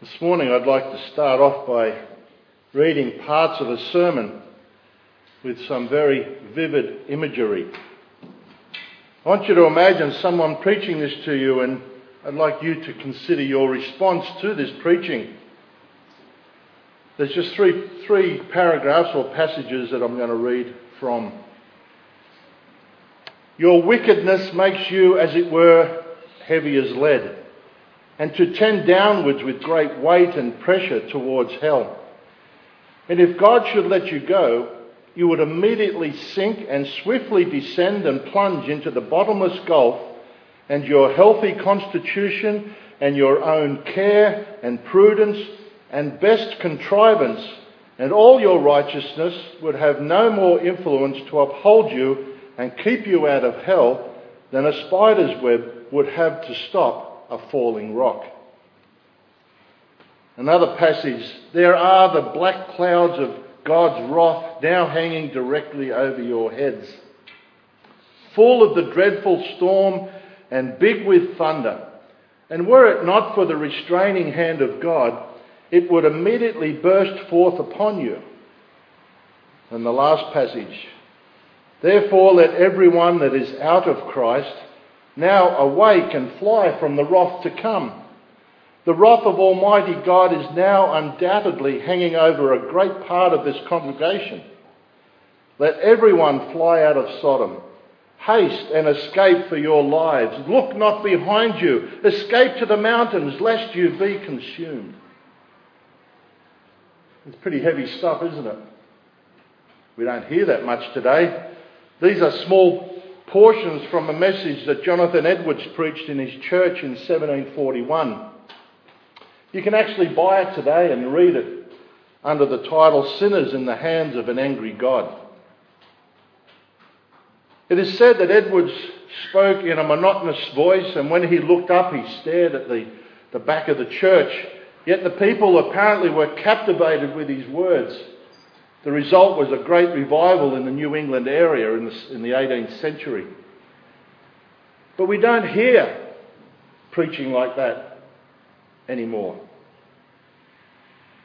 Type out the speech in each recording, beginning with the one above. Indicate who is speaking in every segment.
Speaker 1: This morning I'd like to start off by reading parts of a sermon with some very vivid imagery. I want you to imagine someone preaching this to you, and I'd like you to consider your response to this preaching. There's just three, three paragraphs or passages that I'm going to read from. Your wickedness makes you, as it were, heavy as lead, and to tend downwards with great weight and pressure towards hell. And if God should let you go, you would immediately sink and swiftly descend and plunge into the bottomless gulf, and your healthy constitution and your own care and prudence and best contrivance and all your righteousness would have no more influence to uphold you and keep you out of hell than a spider's web would have to stop a falling rock. Another passage, there are the black clouds of God's wrath now hanging directly over your heads, full of the dreadful storm and big with thunder. And were it not for the restraining hand of God, it would immediately burst forth upon you. And the last passage, therefore let everyone that is out of Christ now awake and fly from the wrath to come. The wrath of Almighty God is now undoubtedly hanging over a great part of this congregation. Let everyone fly out of Sodom. Haste and escape for your lives. Look not behind you. Escape to the mountains, lest you be consumed. It's pretty heavy stuff, isn't it? We don't hear that much today. These are small portions from a message that Jonathan Edwards preached in his church in 1741. You can actually buy it today and read it under the title Sinners in the Hands of an Angry God. It is said that Edwards spoke in a monotonous voice, and when he looked up, he stared at the, the back of the church. Yet the people apparently were captivated with his words. The result was a great revival in the New England area in the, in the 18th century. But we don't hear preaching like that anymore?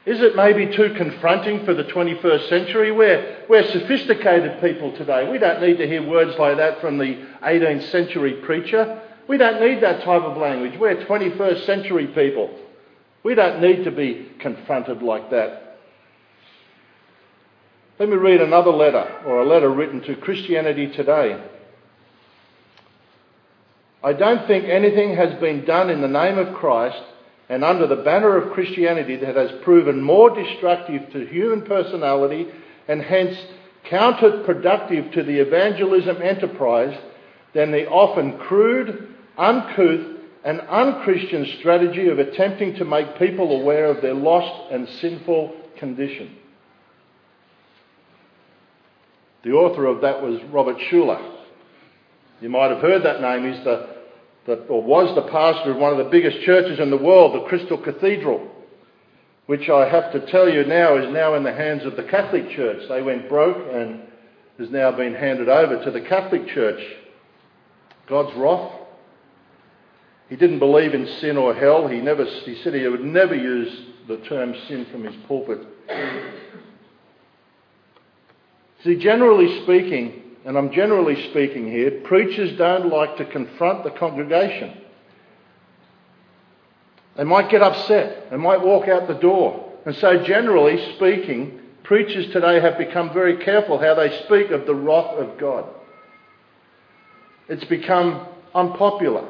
Speaker 1: Is it maybe too confronting for the 21st century? We're, we're sophisticated people today. We don't need to hear words like that from the 18th century preacher. We don't need that type of language. We're 21st century people. We don't need to be confronted like that. Let me read another letter, or a letter written to Christianity Today. I don't think anything has been done in the name of Christ and under the banner of Christianity that has proven more destructive to human personality and hence counterproductive to the evangelism enterprise than the often crude, uncouth, and unchristian strategy of attempting to make people aware of their lost and sinful condition. The author of that was Robert Schuller. You might have heard that name. He's the that, or was the pastor of one of the biggest churches in the world, the Crystal Cathedral, which I have to tell you now is now in the hands of the Catholic Church. They went broke and has now been handed over to the Catholic Church. God's wrath. He didn't believe in sin or hell. He never he said he would never use the term sin from his pulpit. See, generally speaking, and I'm generally speaking here, preachers don't like to confront the congregation. They might get upset. They might walk out the door. And so, generally speaking, preachers today have become very careful how they speak of the wrath of God. It's become unpopular.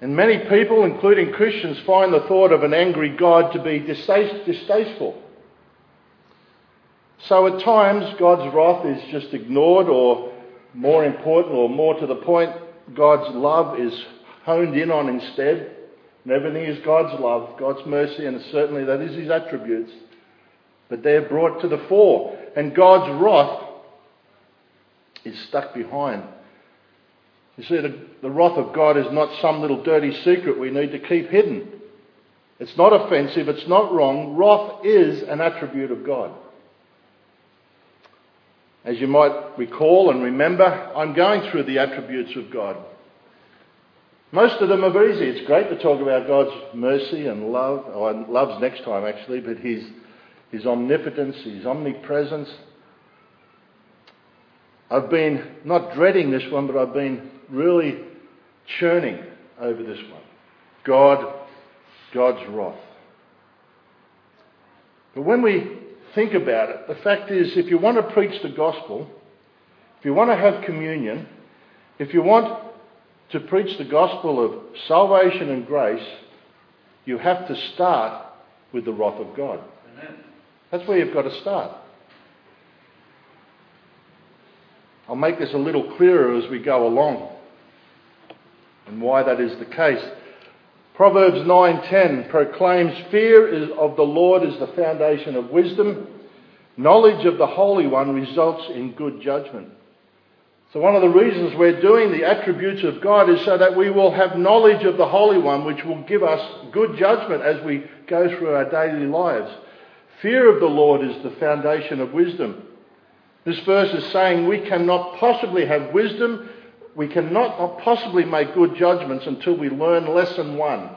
Speaker 1: And many people, including Christians, find the thought of an angry God to be distasteful. So at times, God's wrath is just ignored, or more important, or more to the point, God's love is honed in on instead. And everything is God's love, God's mercy, and certainly that is His attributes. But they're brought to the fore. And God's wrath is stuck behind. You see, the, the wrath of God is not some little dirty secret we need to keep hidden. It's not offensive, it's not wrong. Wrath is an attribute of God. As you might recall and remember, I'm going through the attributes of God. Most of them are easy. It's great to talk about God's mercy and love. Oh, love's next time, actually, but His, his omnipotence, His omnipresence. I've been not dreading this one, but I've been really churning over this one. God, God's wrath. But when we think about it, the fact is, if you want to preach the gospel, if you want to have communion, if you want to preach the gospel of salvation and grace, you have to start with the wrath of God. Amen. That's where you've got to start. I'll make this a little clearer as we go along and why that is the case. Proverbs 9:10 proclaims fear of the Lord is the foundation of wisdom. Knowledge of the Holy One results in good judgment. So, one of the reasons we're doing the attributes of God is so that we will have knowledge of the Holy One, which will give us good judgment as we go through our daily lives. Fear of the Lord is the foundation of wisdom. This verse is saying we cannot possibly have wisdom, we cannot possibly make good judgments until we learn lesson one.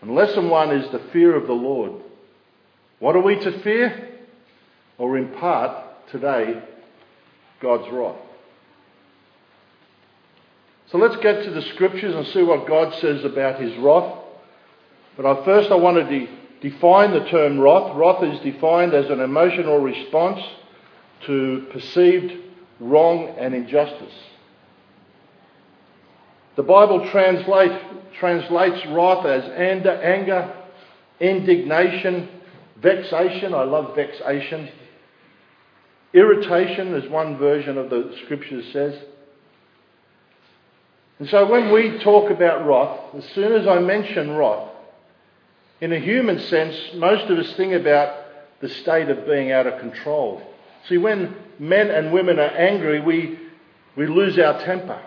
Speaker 1: And lesson one is the fear of the Lord. What are we to fear? Or in part, today, God's wrath. So let's get to the scriptures and see what God says about his wrath. But first I want to de- define the term wrath. Wrath is defined as an emotional response to perceived wrong and injustice. The Bible translate, translates wrath as anger, anger, indignation, vexation. I love vexation. Irritation, as one version of the scriptures says. And so when we talk about wrath, as soon as I mention wrath, in a human sense, most of us think about the state of being out of control. See, when men and women are angry, we, we lose our temper.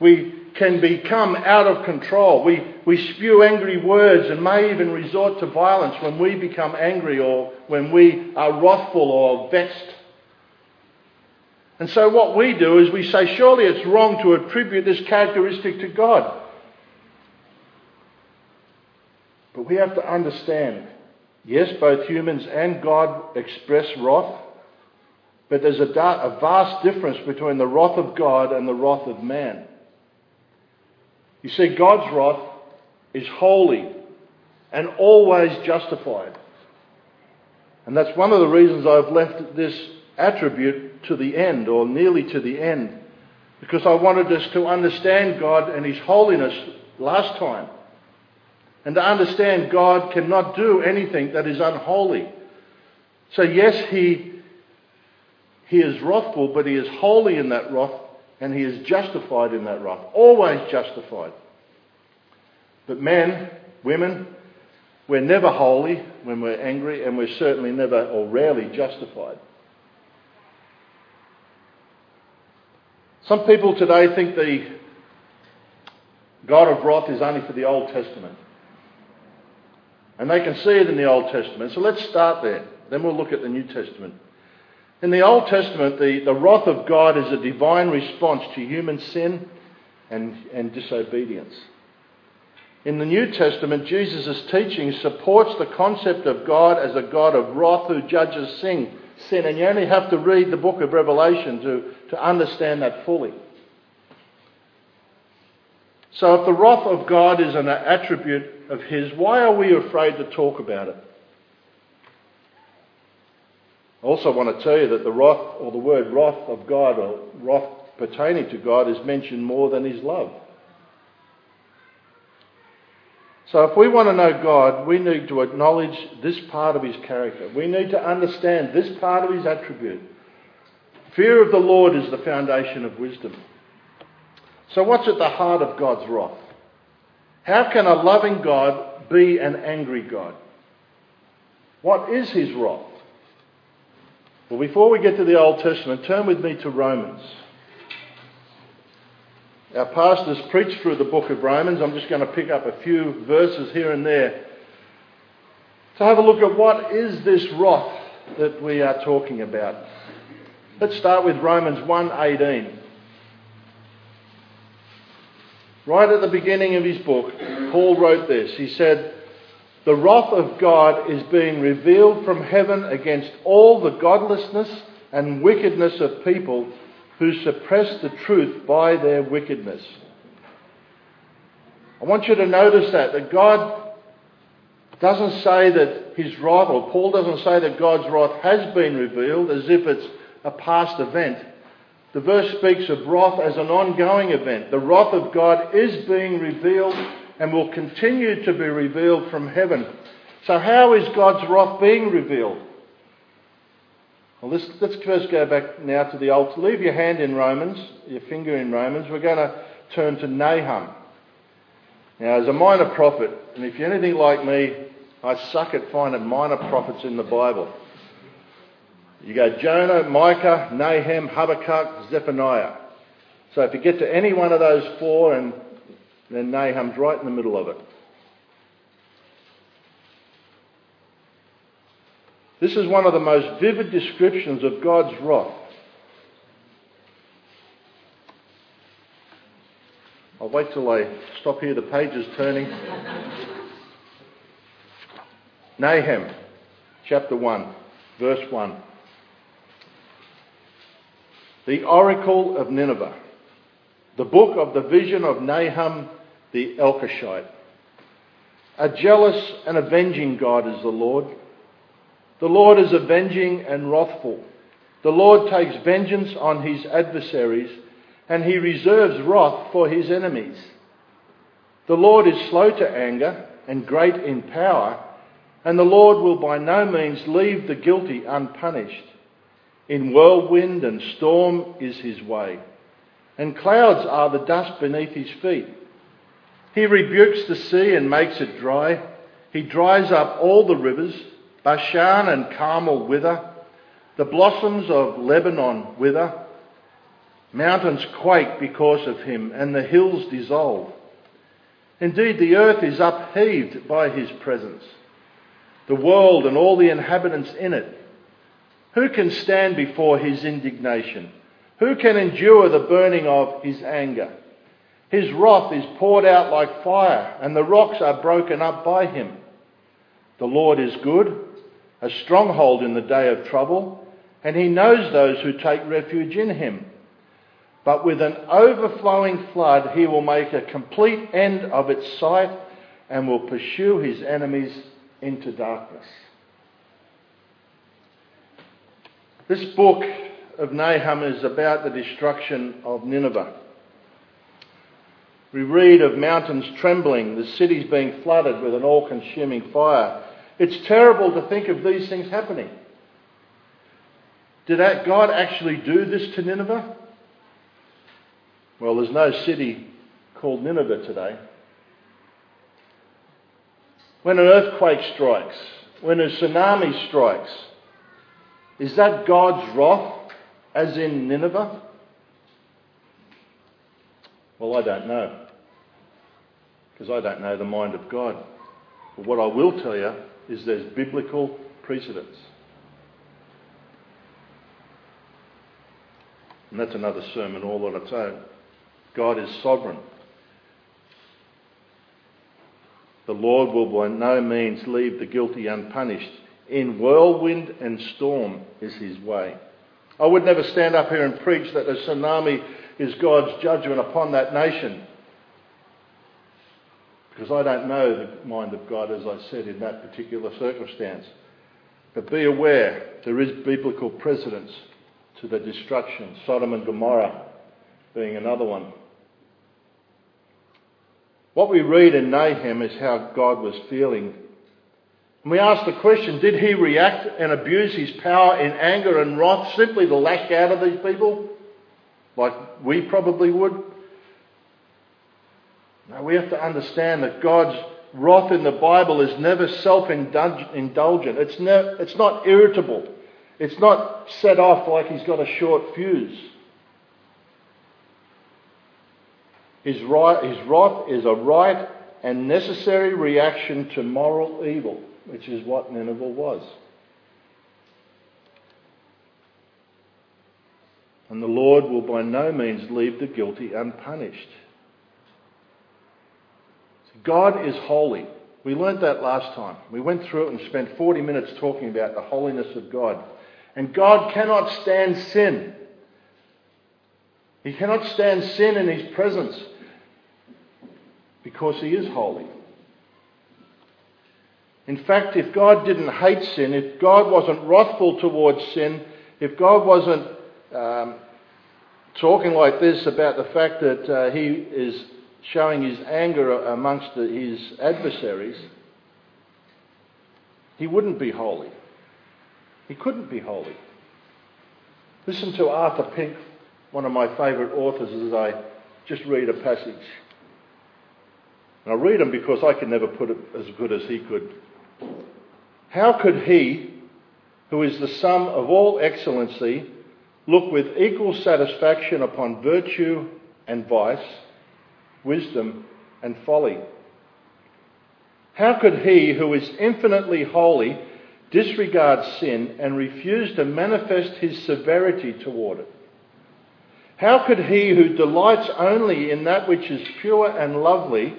Speaker 1: We can become out of control. We, we spew angry words and may even resort to violence when we become angry or when we are wrathful or vexed. And so what we do is we say, surely it's wrong to attribute this characteristic to God. But we have to understand, yes, both humans and God express wrath, but there's a, a vast difference between the wrath of God and the wrath of man. You see, God's wrath is holy and always justified. And that's one of the reasons I've left this attribute to the end, or nearly to the end, because I wanted us to understand God and His holiness last time. And to understand God cannot do anything that is unholy. So, yes, He, he is wrathful, but He is holy in that wrath, and He is justified in that wrath. Always justified. But men, women, we're never holy when we're angry, and we're certainly never or rarely justified. Some people today think the God of wrath is only for the Old Testament. And they can see it in the Old Testament. So let's start there. Then we'll look at the New Testament. In the Old Testament, the, the wrath of God is a divine response to human sin and, and disobedience. In the New Testament, Jesus' teaching supports the concept of God as a God of wrath who judges sin, sin. And you only have to read the book of Revelation to, to understand that fully. So, if the wrath of God is an attribute of His, why are we afraid to talk about it? I also want to tell you that the wrath, or the word wrath of God, or wrath pertaining to God, is mentioned more than His love. So, if we want to know God, we need to acknowledge this part of His character. We need to understand this part of His attribute. Fear of the Lord is the foundation of wisdom. So, what's at the heart of God's wrath? How can a loving God be an angry God? What is his wrath? Well, before we get to the Old Testament, turn with me to Romans. Our pastors preached through the book of Romans. I'm just going to pick up a few verses here and there to have a look at what is this wrath that we are talking about. Let's start with Romans 1:18. Right at the beginning of his book, Paul wrote this. He said, The wrath of God is being revealed from heaven against all the godlessness and wickedness of people who suppress the truth by their wickedness. I want you to notice that, that God doesn't say that his wrath, or Paul doesn't say that God's wrath has been revealed as if it's a past event. The verse speaks of wrath as an ongoing event. The wrath of God is being revealed and will continue to be revealed from heaven. So, how is God's wrath being revealed? Well, let's, let's first go back now to the Old. Leave your hand in Romans, your finger in Romans. We're going to turn to Nahum. Now, as a minor prophet, and if you're anything like me, I suck at finding minor prophets in the Bible. You go Jonah, Micah, Nahum, Habakkuk, Zephaniah. So if you get to any one of those four, and then Nahum's right in the middle of it. This is one of the most vivid descriptions of God's wrath. I'll wait till I stop here, the page is turning. Nahum, chapter 1, verse 1. The Oracle of Nineveh, the book of the vision of Nahum the Elkoshite. A jealous and avenging God is the Lord. The Lord is avenging and wrathful. The Lord takes vengeance on his adversaries and he reserves wrath for his enemies. The Lord is slow to anger and great in power, and the Lord will by no means leave the guilty unpunished. In whirlwind and storm is his way, and clouds are the dust beneath his feet. He rebukes the sea and makes it dry. He dries up all the rivers. Bashan and Carmel wither. The blossoms of Lebanon wither. Mountains quake because of him, and the hills dissolve. Indeed, the earth is upheaved by his presence, the world and all the inhabitants in it. Who can stand before his indignation? Who can endure the burning of his anger? His wrath is poured out like fire, and the rocks are broken up by him. The Lord is good, a stronghold in the day of trouble, and he knows those who take refuge in him. But with an overflowing flood, he will make a complete end of its site and will pursue his enemies into darkness. This book of Nahum is about the destruction of Nineveh. We read of mountains trembling, the cities being flooded with an all consuming fire. It's terrible to think of these things happening. Did God actually do this to Nineveh? Well, there's no city called Nineveh today. When an earthquake strikes, when a tsunami strikes, is that God's wrath, as in Nineveh? Well, I don't know. Because I don't know the mind of God. But what I will tell you is there's biblical precedence. And that's another sermon all on its own. God is sovereign. The Lord will by no means leave the guilty unpunished. In whirlwind and storm is his way. I would never stand up here and preach that a tsunami is God's judgment upon that nation. Because I don't know the mind of God, as I said, in that particular circumstance. But be aware, there is biblical precedence to the destruction. Sodom and Gomorrah being another one. What we read in Nahum is how God was feeling. And we ask the question did he react and abuse his power in anger and wrath simply to lash out of these people? Like we probably would? No, we have to understand that God's wrath in the Bible is never self indulgent. It's, ne- it's not irritable. It's not set off like he's got a short fuse. His, right, his wrath is a right and necessary reaction to moral evil, which is what Nineveh was. And the Lord will by no means leave the guilty unpunished. God is holy. We learnt that last time. We went through it and spent 40 minutes talking about the holiness of God. And God cannot stand sin. He cannot stand sin in His presence because He is holy. In fact, if God didn't hate sin, if God wasn't wrathful towards sin, if God wasn't um, talking like this about the fact that uh, He is showing His anger amongst His adversaries, He wouldn't be holy. He couldn't be holy. Listen to Arthur Pink, one of my favourite authors, as I just read a passage. And I read him because I can never put it as good as he could. How could he, who is the sum of all excellency, look with equal satisfaction upon virtue and vice, wisdom and folly? How could he, who is infinitely holy, disregard sin and refuse to manifest his severity toward it? How could he who delights only in that which is pure and lovely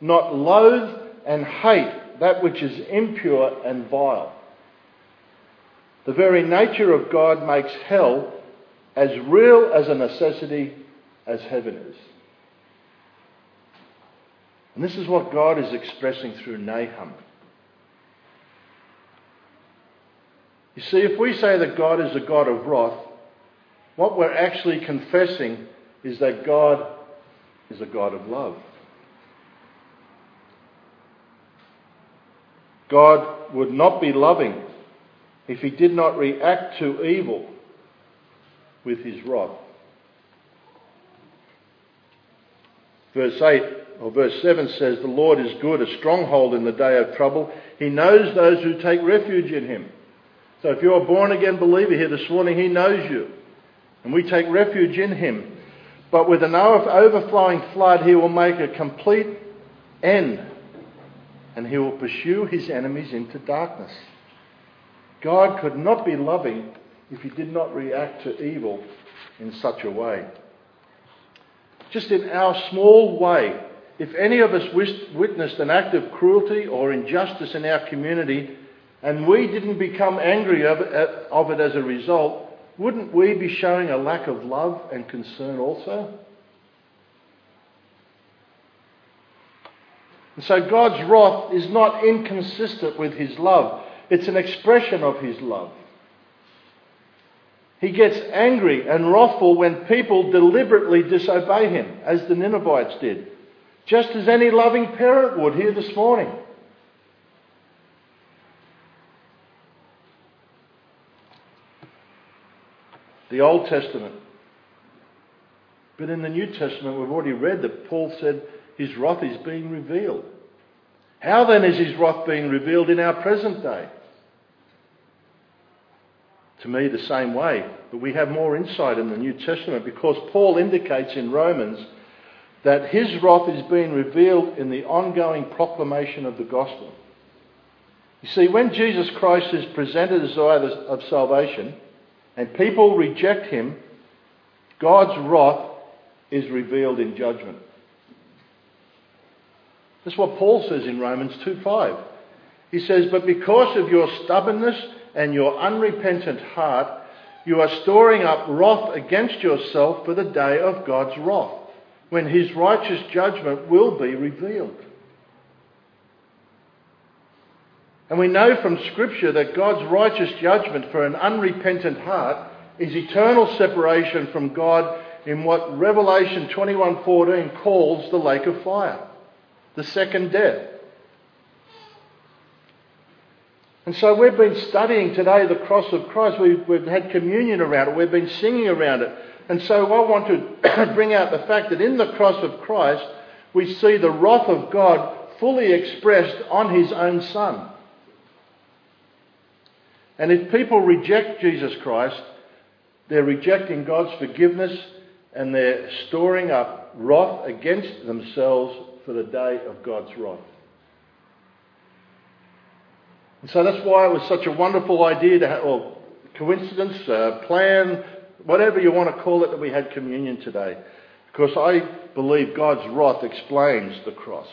Speaker 1: not loathe and hate that which is impure and vile. The very nature of God makes hell as real as a necessity as heaven is. And this is what God is expressing through Nahum. You see, if we say that God is a God of wrath, what we're actually confessing is that God is a God of love. God would not be loving if he did not react to evil with his wrath. Verse 8 or verse 7 says, The Lord is good, a stronghold in the day of trouble. He knows those who take refuge in him. So if you're a born again believer here this morning, he knows you. And we take refuge in him. But with an overflowing flood, he will make a complete end and he will pursue his enemies into darkness. God could not be loving if he did not react to evil in such a way. Just in our small way, if any of us witnessed an act of cruelty or injustice in our community and we didn't become angry of it, as a result, wouldn't we be showing a lack of love and concern also? And so God's wrath is not inconsistent with his love, it's an expression of his love. He gets angry and wrathful when people deliberately disobey him, as the Ninevites did, just as any loving parent would here this morning. The Old Testament. But in the New Testament, we've already read that Paul said his wrath is being revealed. How then is his wrath being revealed in our present day? To me, the same way. But we have more insight in the New Testament because Paul indicates in Romans that his wrath is being revealed in the ongoing proclamation of the gospel. You see, when Jesus Christ is presented as the way of salvation and people reject him, God's wrath is revealed in judgment. That's what Paul says in Romans 2:5. He says, But because of your stubbornness and your unrepentant heart, you are storing up wrath against yourself for the day of God's wrath, when his righteous judgment will be revealed. And we know from Scripture that God's righteous judgment for an unrepentant heart is eternal separation from God in what Revelation 21:14 calls the lake of fire the second death. And so we've been studying today the cross of Christ. We've, we've had communion around it. We've been singing around it. And so I want to bring out the fact that in the cross of Christ, we see the wrath of God fully expressed on his own Son. And if people reject Jesus Christ, they're rejecting God's forgiveness and they're storing up wrath against themselves for the day of God's wrath. And so that's why it was such a wonderful idea to have, or coincidence, uh, plan, whatever you want to call it, that we had communion today. Because I believe God's wrath explains the cross.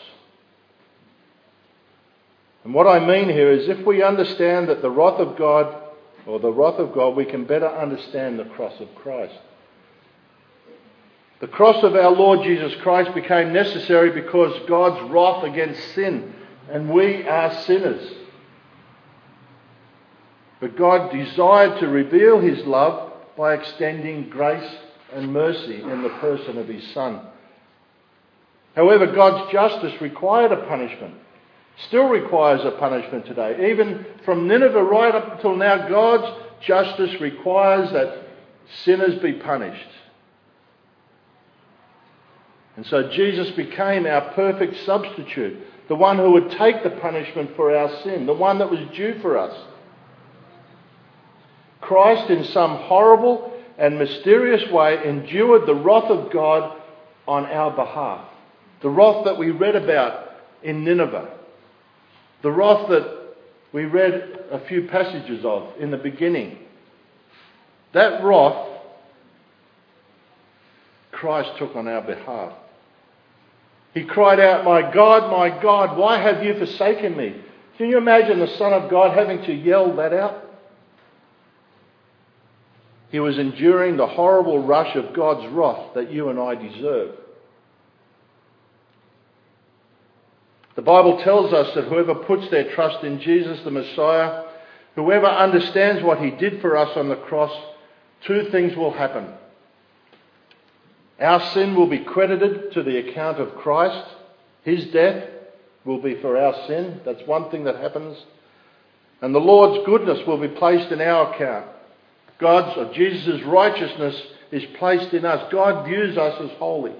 Speaker 1: And what I mean here is if we understand that the wrath of God, or the wrath of God, we can better understand the cross of Christ. The cross of our Lord Jesus Christ became necessary because God's wrath against sin, and we are sinners. But God desired to reveal his love by extending grace and mercy in the person of his Son. However, God's justice required a punishment. Still requires a punishment today. Even from Nineveh right up until now, God's justice requires that sinners be punished. And so Jesus became our perfect substitute, the one who would take the punishment for our sin, the one that was due for us. Christ, in some horrible and mysterious way, endured the wrath of God on our behalf. The wrath that we read about in Nineveh. The wrath that we read a few passages of in the beginning. That wrath Christ took on our behalf. He cried out, My God, my God, why have you forsaken me? Can you imagine the Son of God having to yell that out? He was enduring the horrible rush of God's wrath that you and I deserve. The Bible tells us that whoever puts their trust in Jesus the Messiah, whoever understands what he did for us on the cross, two things will happen. Our sin will be credited to the account of Christ. His death will be for our sin. That's one thing that happens. And the Lord's goodness will be placed in our account. God's or Jesus' righteousness is placed in us. God views us as holy.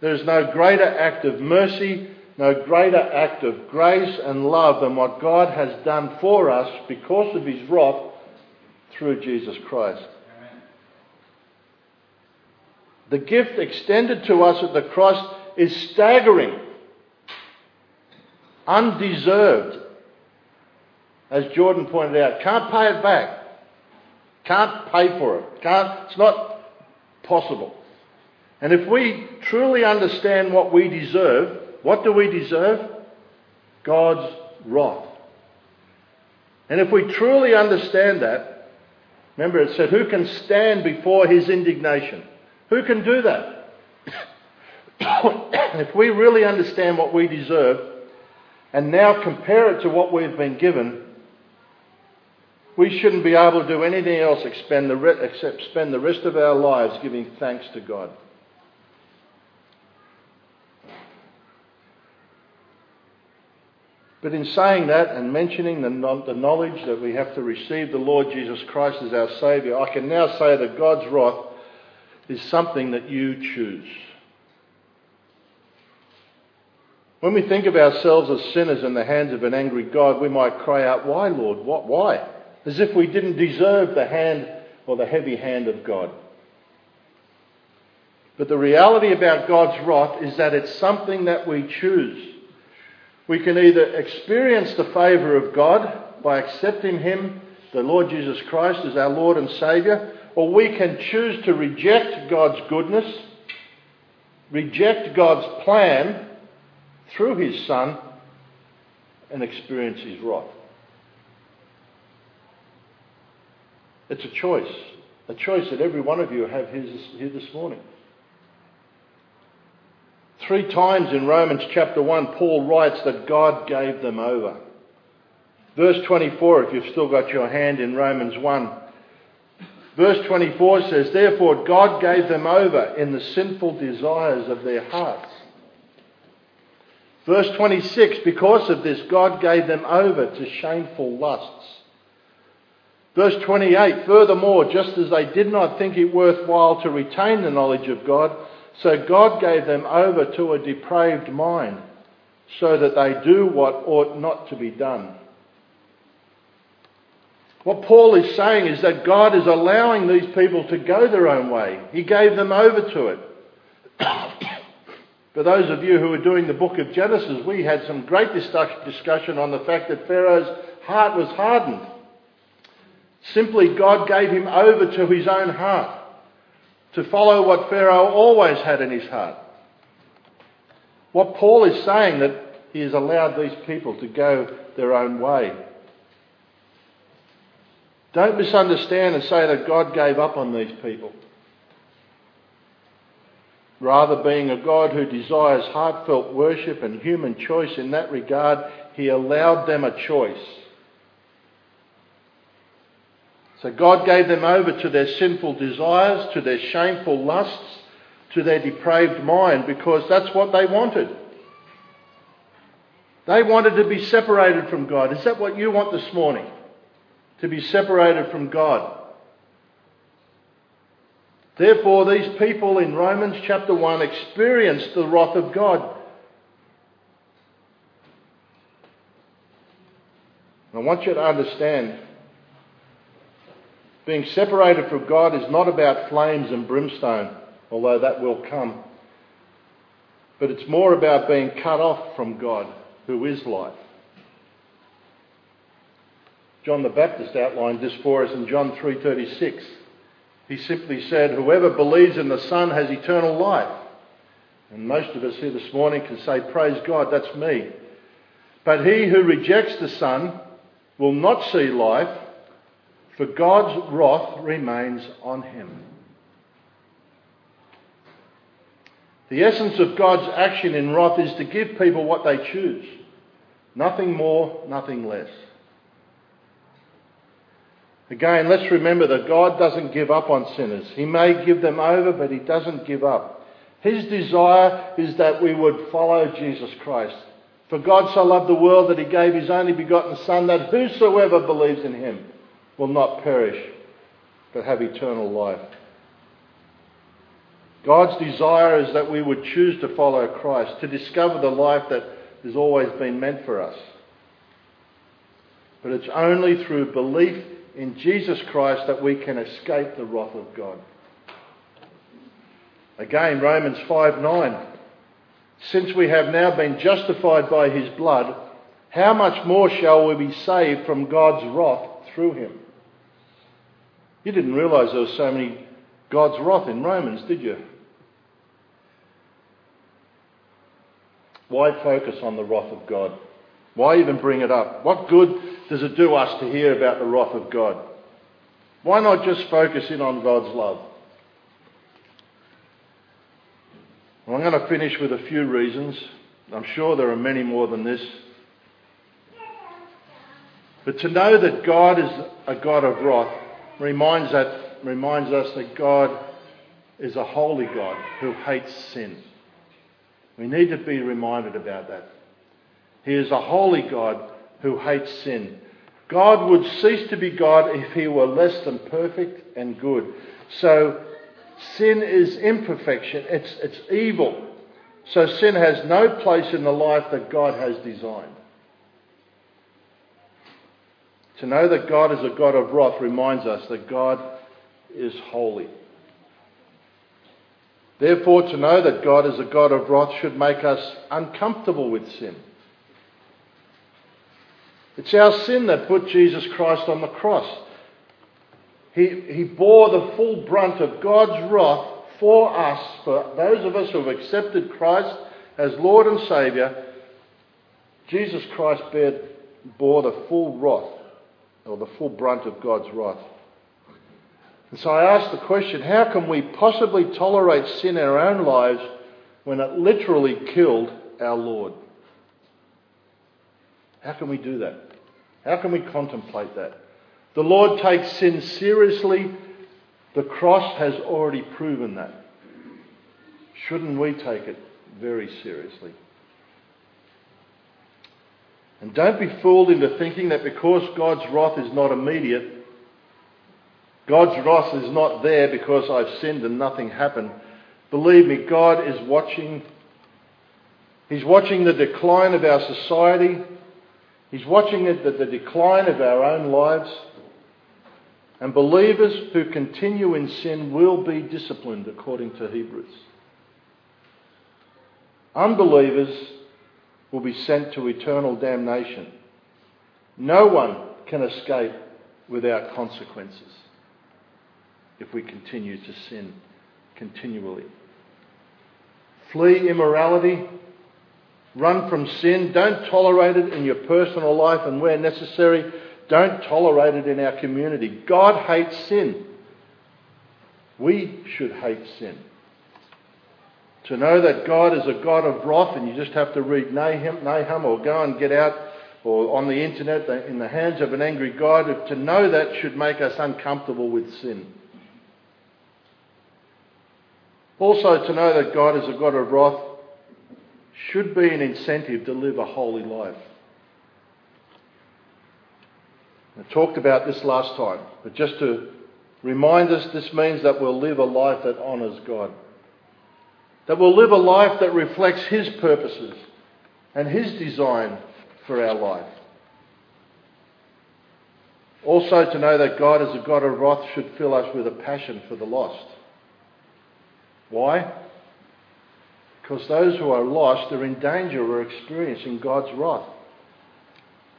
Speaker 1: There is no greater act of mercy, no greater act of grace and love than what God has done for us because of his wrath through Jesus Christ. The gift extended to us at the cross is staggering, undeserved. As Jordan pointed out, can't pay it back. Can't pay for it. Can't, it's not possible. And if we truly understand what we deserve, what do we deserve? God's wrath. And if we truly understand that, remember it said, who can stand before his indignation? Who can do that? if we really understand what we deserve and now compare it to what we've been given, we shouldn't be able to do anything else except spend the rest of our lives giving thanks to God. But in saying that and mentioning the, knowledge that we have to receive the Lord Jesus Christ as our Saviour, I can now say that God's wrath is something that you choose. When we think of ourselves as sinners in the hands of an angry God, we might cry out, Why, Lord? What? Why? As if we didn't deserve the hand or the heavy hand of God. But the reality about God's wrath is that it's something that we choose. We can either experience the favour of God by accepting Him, the Lord Jesus Christ, as our Lord and Saviour, or we can choose to reject God's goodness, reject God's plan through His Son, and experience His wrath. It's a choice, a choice that every one of you have here this morning. Three times in Romans chapter 1, Paul writes that God gave them over. Verse 24, if you've still got your hand in Romans 1, Verse 24 says, Therefore God gave them over in the sinful desires of their hearts. Verse 26, because of this, God gave them over to shameful lusts. Verse 28, furthermore, just as they did not think it worthwhile to retain the knowledge of God, so God gave them over to a depraved mind, so that they do what ought not to be done. What Paul is saying is that God is allowing these people to go their own way. He gave them over to it. For those of you who are doing the book of Genesis, we had some great discussion on the fact that Pharaoh's heart was hardened. Simply, God gave him over to his own heart to follow what Pharaoh always had in his heart. What Paul is saying that He has allowed these people to go their own way. Don't misunderstand and say that God gave up on these people. Rather, being a God who desires heartfelt worship and human choice in that regard, He allowed them a choice. So God gave them over to their sinful desires, to their shameful lusts, to their depraved mind, because that's what they wanted. They wanted to be separated from God. Is that what you want this morning? To be separated from God. Therefore, these people in Romans chapter 1 experienced the wrath of God. I want you to understand being separated from God is not about flames and brimstone, although that will come. But it's more about being cut off from God, who is life. John the Baptist outlined this for us in John 3:36. He simply said, "Whoever believes in the Son has eternal life." And most of us here this morning can say, "Praise God, that's me." But he who rejects the Son will not see life, for God's wrath remains on him. The essence of God's action in wrath is to give people what they choose. Nothing more, nothing less. Again, let's remember that God doesn't give up on sinners. He may give them over, but He doesn't give up. His desire is that we would follow Jesus Christ. For God so loved the world that He gave His only begotten Son, that whosoever believes in Him will not perish, but have eternal life. God's desire is that we would choose to follow Christ, to discover the life that has always been meant for us. But it's only through belief in Jesus Christ that we can escape the wrath of God. Again, Romans 5 9. Since we have now been justified by his blood, how much more shall we be saved from God's wrath through him? You didn't realise there was so many God's wrath in Romans, did you? Why focus on the wrath of God? Why even bring it up? What good does it do us to hear about the wrath of God? Why not just focus in on God's love? Well, I'm going to finish with a few reasons. I'm sure there are many more than this. But to know that God is a God of wrath reminds, that, reminds us that God is a holy God who hates sin. We need to be reminded about that. He is a holy God who hates sin. God would cease to be God if he were less than perfect and good. So sin is imperfection, it's, it's evil. So sin has no place in the life that God has designed. To know that God is a God of wrath reminds us that God is holy. Therefore, to know that God is a God of wrath should make us uncomfortable with sin. It's our sin that put Jesus Christ on the cross. He, he bore the full brunt of God's wrath for us, for those of us who have accepted Christ as Lord and Saviour. Jesus Christ bore the full wrath, or the full brunt of God's wrath. And so I ask the question how can we possibly tolerate sin in our own lives when it literally killed our Lord? How can we do that? How can we contemplate that? The Lord takes sin seriously. The cross has already proven that. Shouldn't we take it very seriously? And don't be fooled into thinking that because God's wrath is not immediate, God's wrath is not there because I've sinned and nothing happened. Believe me, God is watching. He's watching the decline of our society. He's watching the, the decline of our own lives. And believers who continue in sin will be disciplined according to Hebrews. Unbelievers will be sent to eternal damnation. No one can escape without consequences if we continue to sin continually. Flee immorality, Run from sin. Don't tolerate it in your personal life, and where necessary, don't tolerate it in our community. God hates sin. We should hate sin. To know that God is a God of wrath, and you just have to read Nahum, Nahum or go and get out or on the internet in the hands of an angry God, to know that should make us uncomfortable with sin. Also, to know that God is a God of wrath should be an incentive to live a holy life. I talked about this last time, but just to remind us, this means that we'll live a life that honours God. That we'll live a life that reflects His purposes and His design for our life. Also, to know that God is a God of wrath should fill us with a passion for the lost. Why? Because those who are lost are in danger of experiencing God's wrath.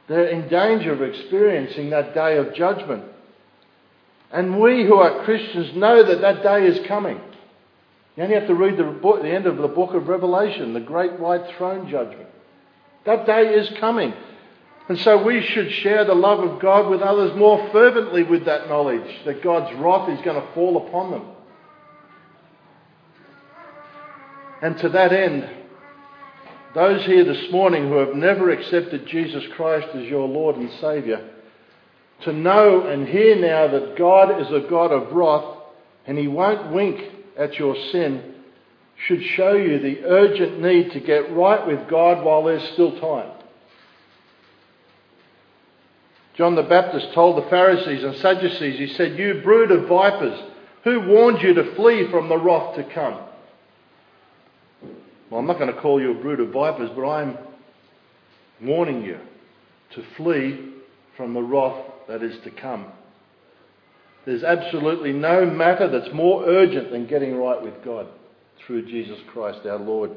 Speaker 1: They're in danger of experiencing that day of judgment. And we who are Christians know that that day is coming. You only have to read the, book, the end of the book of Revelation, the great white throne judgment. That day is coming. And so we should share the love of God with others more fervently with that knowledge that God's wrath is going to fall upon them. And to that end, those here this morning who have never accepted Jesus Christ as your Lord and Saviour, to know and hear now that God is a God of wrath and He won't wink at your sin should show you the urgent need to get right with God while there's still time. John the Baptist told the Pharisees and Sadducees, he said, You brood of vipers, who warned you to flee from the wrath to come? Well, I'm not going to call you a brood of vipers, but I'm warning you to flee from the wrath that is to come. There's absolutely no matter that's more urgent than getting right with God through Jesus Christ our Lord.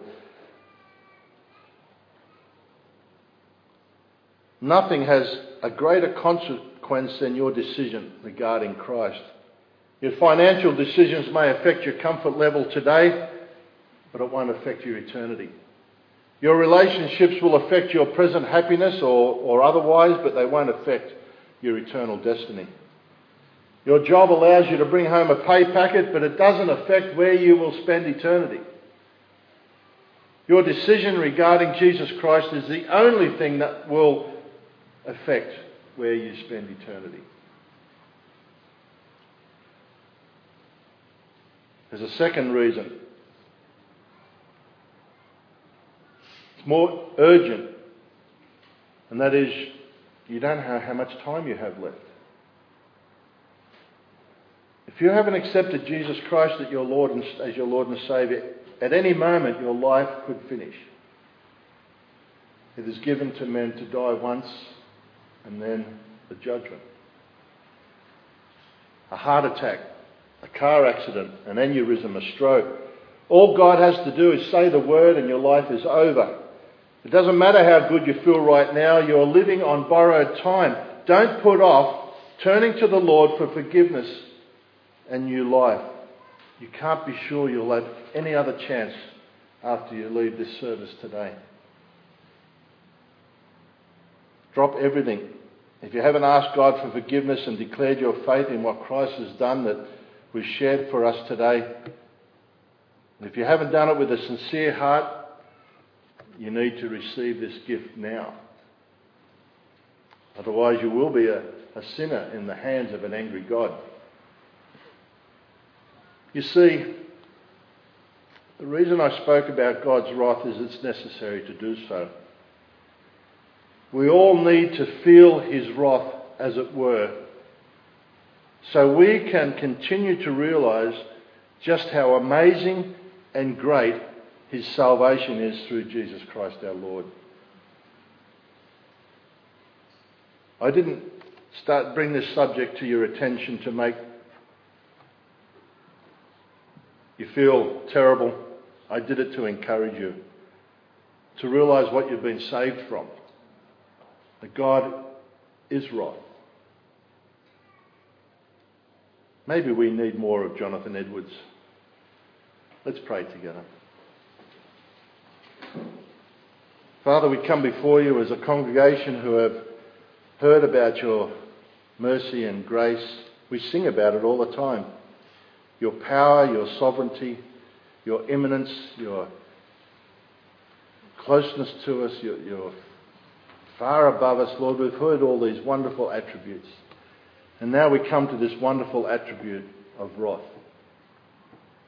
Speaker 1: Nothing has a greater consequence than your decision regarding Christ. Your financial decisions may affect your comfort level today, but it won't affect your eternity. Your relationships will affect your present happiness or, or otherwise, but they won't affect your eternal destiny. Your job allows you to bring home a pay packet, but it doesn't affect where you will spend eternity. Your decision regarding Jesus Christ is the only thing that will affect where you spend eternity. There's a second reason It's more urgent, and that is you don't know how much time you have left. If you haven't accepted Jesus Christ as your Lord and, as your Lord and Saviour, at any moment your life could finish. It is given to men to die once and then the judgment. A heart attack, a car accident, an aneurysm, a stroke. All God has to do is say the word and your life is over. It doesn't matter how good you feel right now, you're living on borrowed time. Don't put off turning to the Lord for forgiveness and new life. You can't be sure you'll have any other chance after you leave this service today. Drop everything. If you haven't asked God for forgiveness and declared your faith in what Christ has done that was shared for us today, if you haven't done it with a sincere heart, you need to receive this gift now. Otherwise, you will be a, a sinner in the hands of an angry God. You see, the reason I spoke about God's wrath is it's necessary to do so. We all need to feel his wrath, as it were, so we can continue to realize just how amazing and great his salvation is through Jesus Christ our Lord. I didn't start bring this subject to your attention to make you feel terrible. I did it to encourage you to realize what you've been saved from. That God is right. Maybe we need more of Jonathan Edwards. Let's pray together. Father, we come before you as a congregation who have heard about your mercy and grace. We sing about it all the time. Your power, your sovereignty, your immanence, your closeness to us, you're, you're far above us, Lord. We've heard all these wonderful attributes. And now we come to this wonderful attribute of wrath.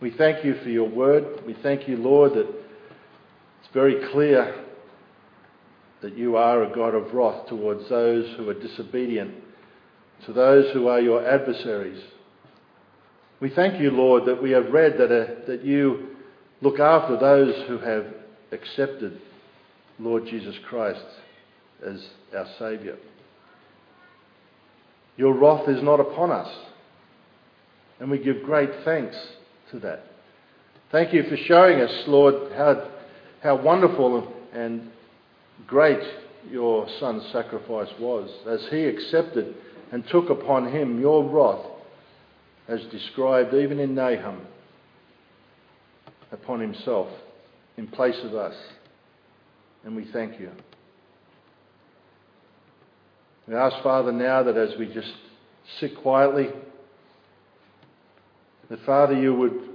Speaker 1: We thank you for your word. We thank you, Lord, that it's very clear that you are a God of wrath towards those who are disobedient, to those who are your adversaries. We thank you, Lord, that we have read that, uh, that you look after those who have accepted Lord Jesus Christ as our Saviour. Your wrath is not upon us. And we give great thanks to that. Thank you for showing us, Lord, how, how wonderful and great your Son's sacrifice was as he accepted and took upon him your wrath, as described even in Nahum, upon himself in place of us. And we thank you. We ask, Father, now that as we just sit quietly, that, Father, you would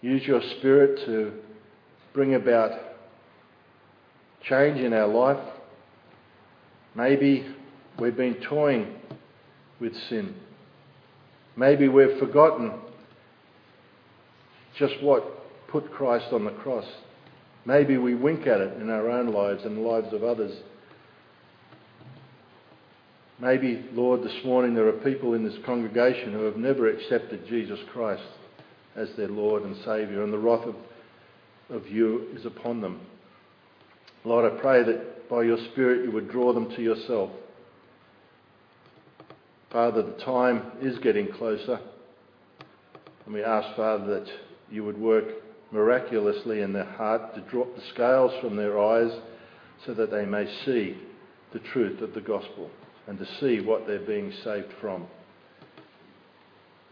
Speaker 1: use your Spirit to bring about change in our life. Maybe we've been toying with sin. Maybe we've forgotten just what put Christ on the cross. Maybe we wink at it in our own lives and the lives of others. Maybe, Lord, this morning there are people in this congregation who have never accepted Jesus Christ as their Lord and Saviour, and the wrath of, of you is upon them. Lord, I pray that by your Spirit you would draw them to yourself. Father, the time is getting closer, and we ask, Father, that you would work miraculously in their heart to drop the scales from their eyes so that they may see the truth of the gospel and to see what they're being saved from.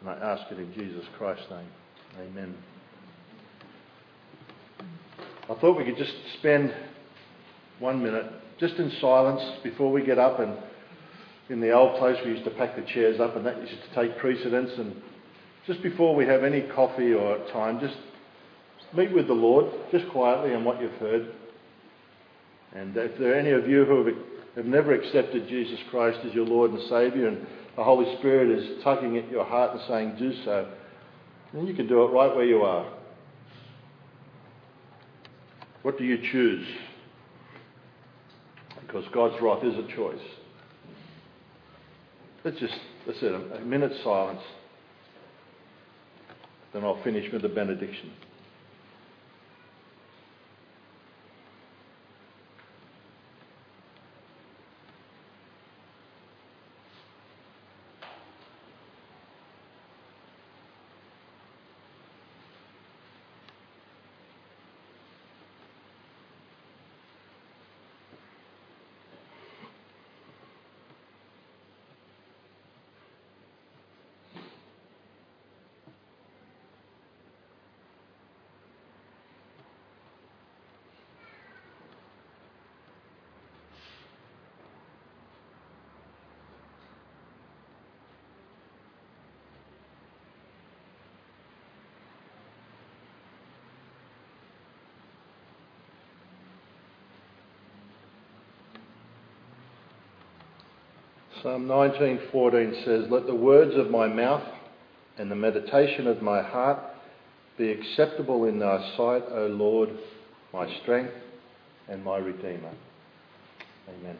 Speaker 1: And I ask it in Jesus Christ's name. Amen. I thought we could just spend one minute just in silence before we get up and in the old place we used to pack the chairs up and that used to take precedence and just before we have any coffee or time just meet with the Lord just quietly on what you've heard and if there are any of you who have have never accepted Jesus Christ as your Lord and Saviour, and the Holy Spirit is tugging at your heart and saying, Do so, then you can do it right where you are. What do you choose? Because God's wrath is a choice. Let's just, that's it, a minute silence. Then I'll finish with the benediction. Psalm 19:14 says, "Let the words of my mouth and the meditation of my heart be acceptable in thy sight, O Lord, my strength and my redeemer." Amen.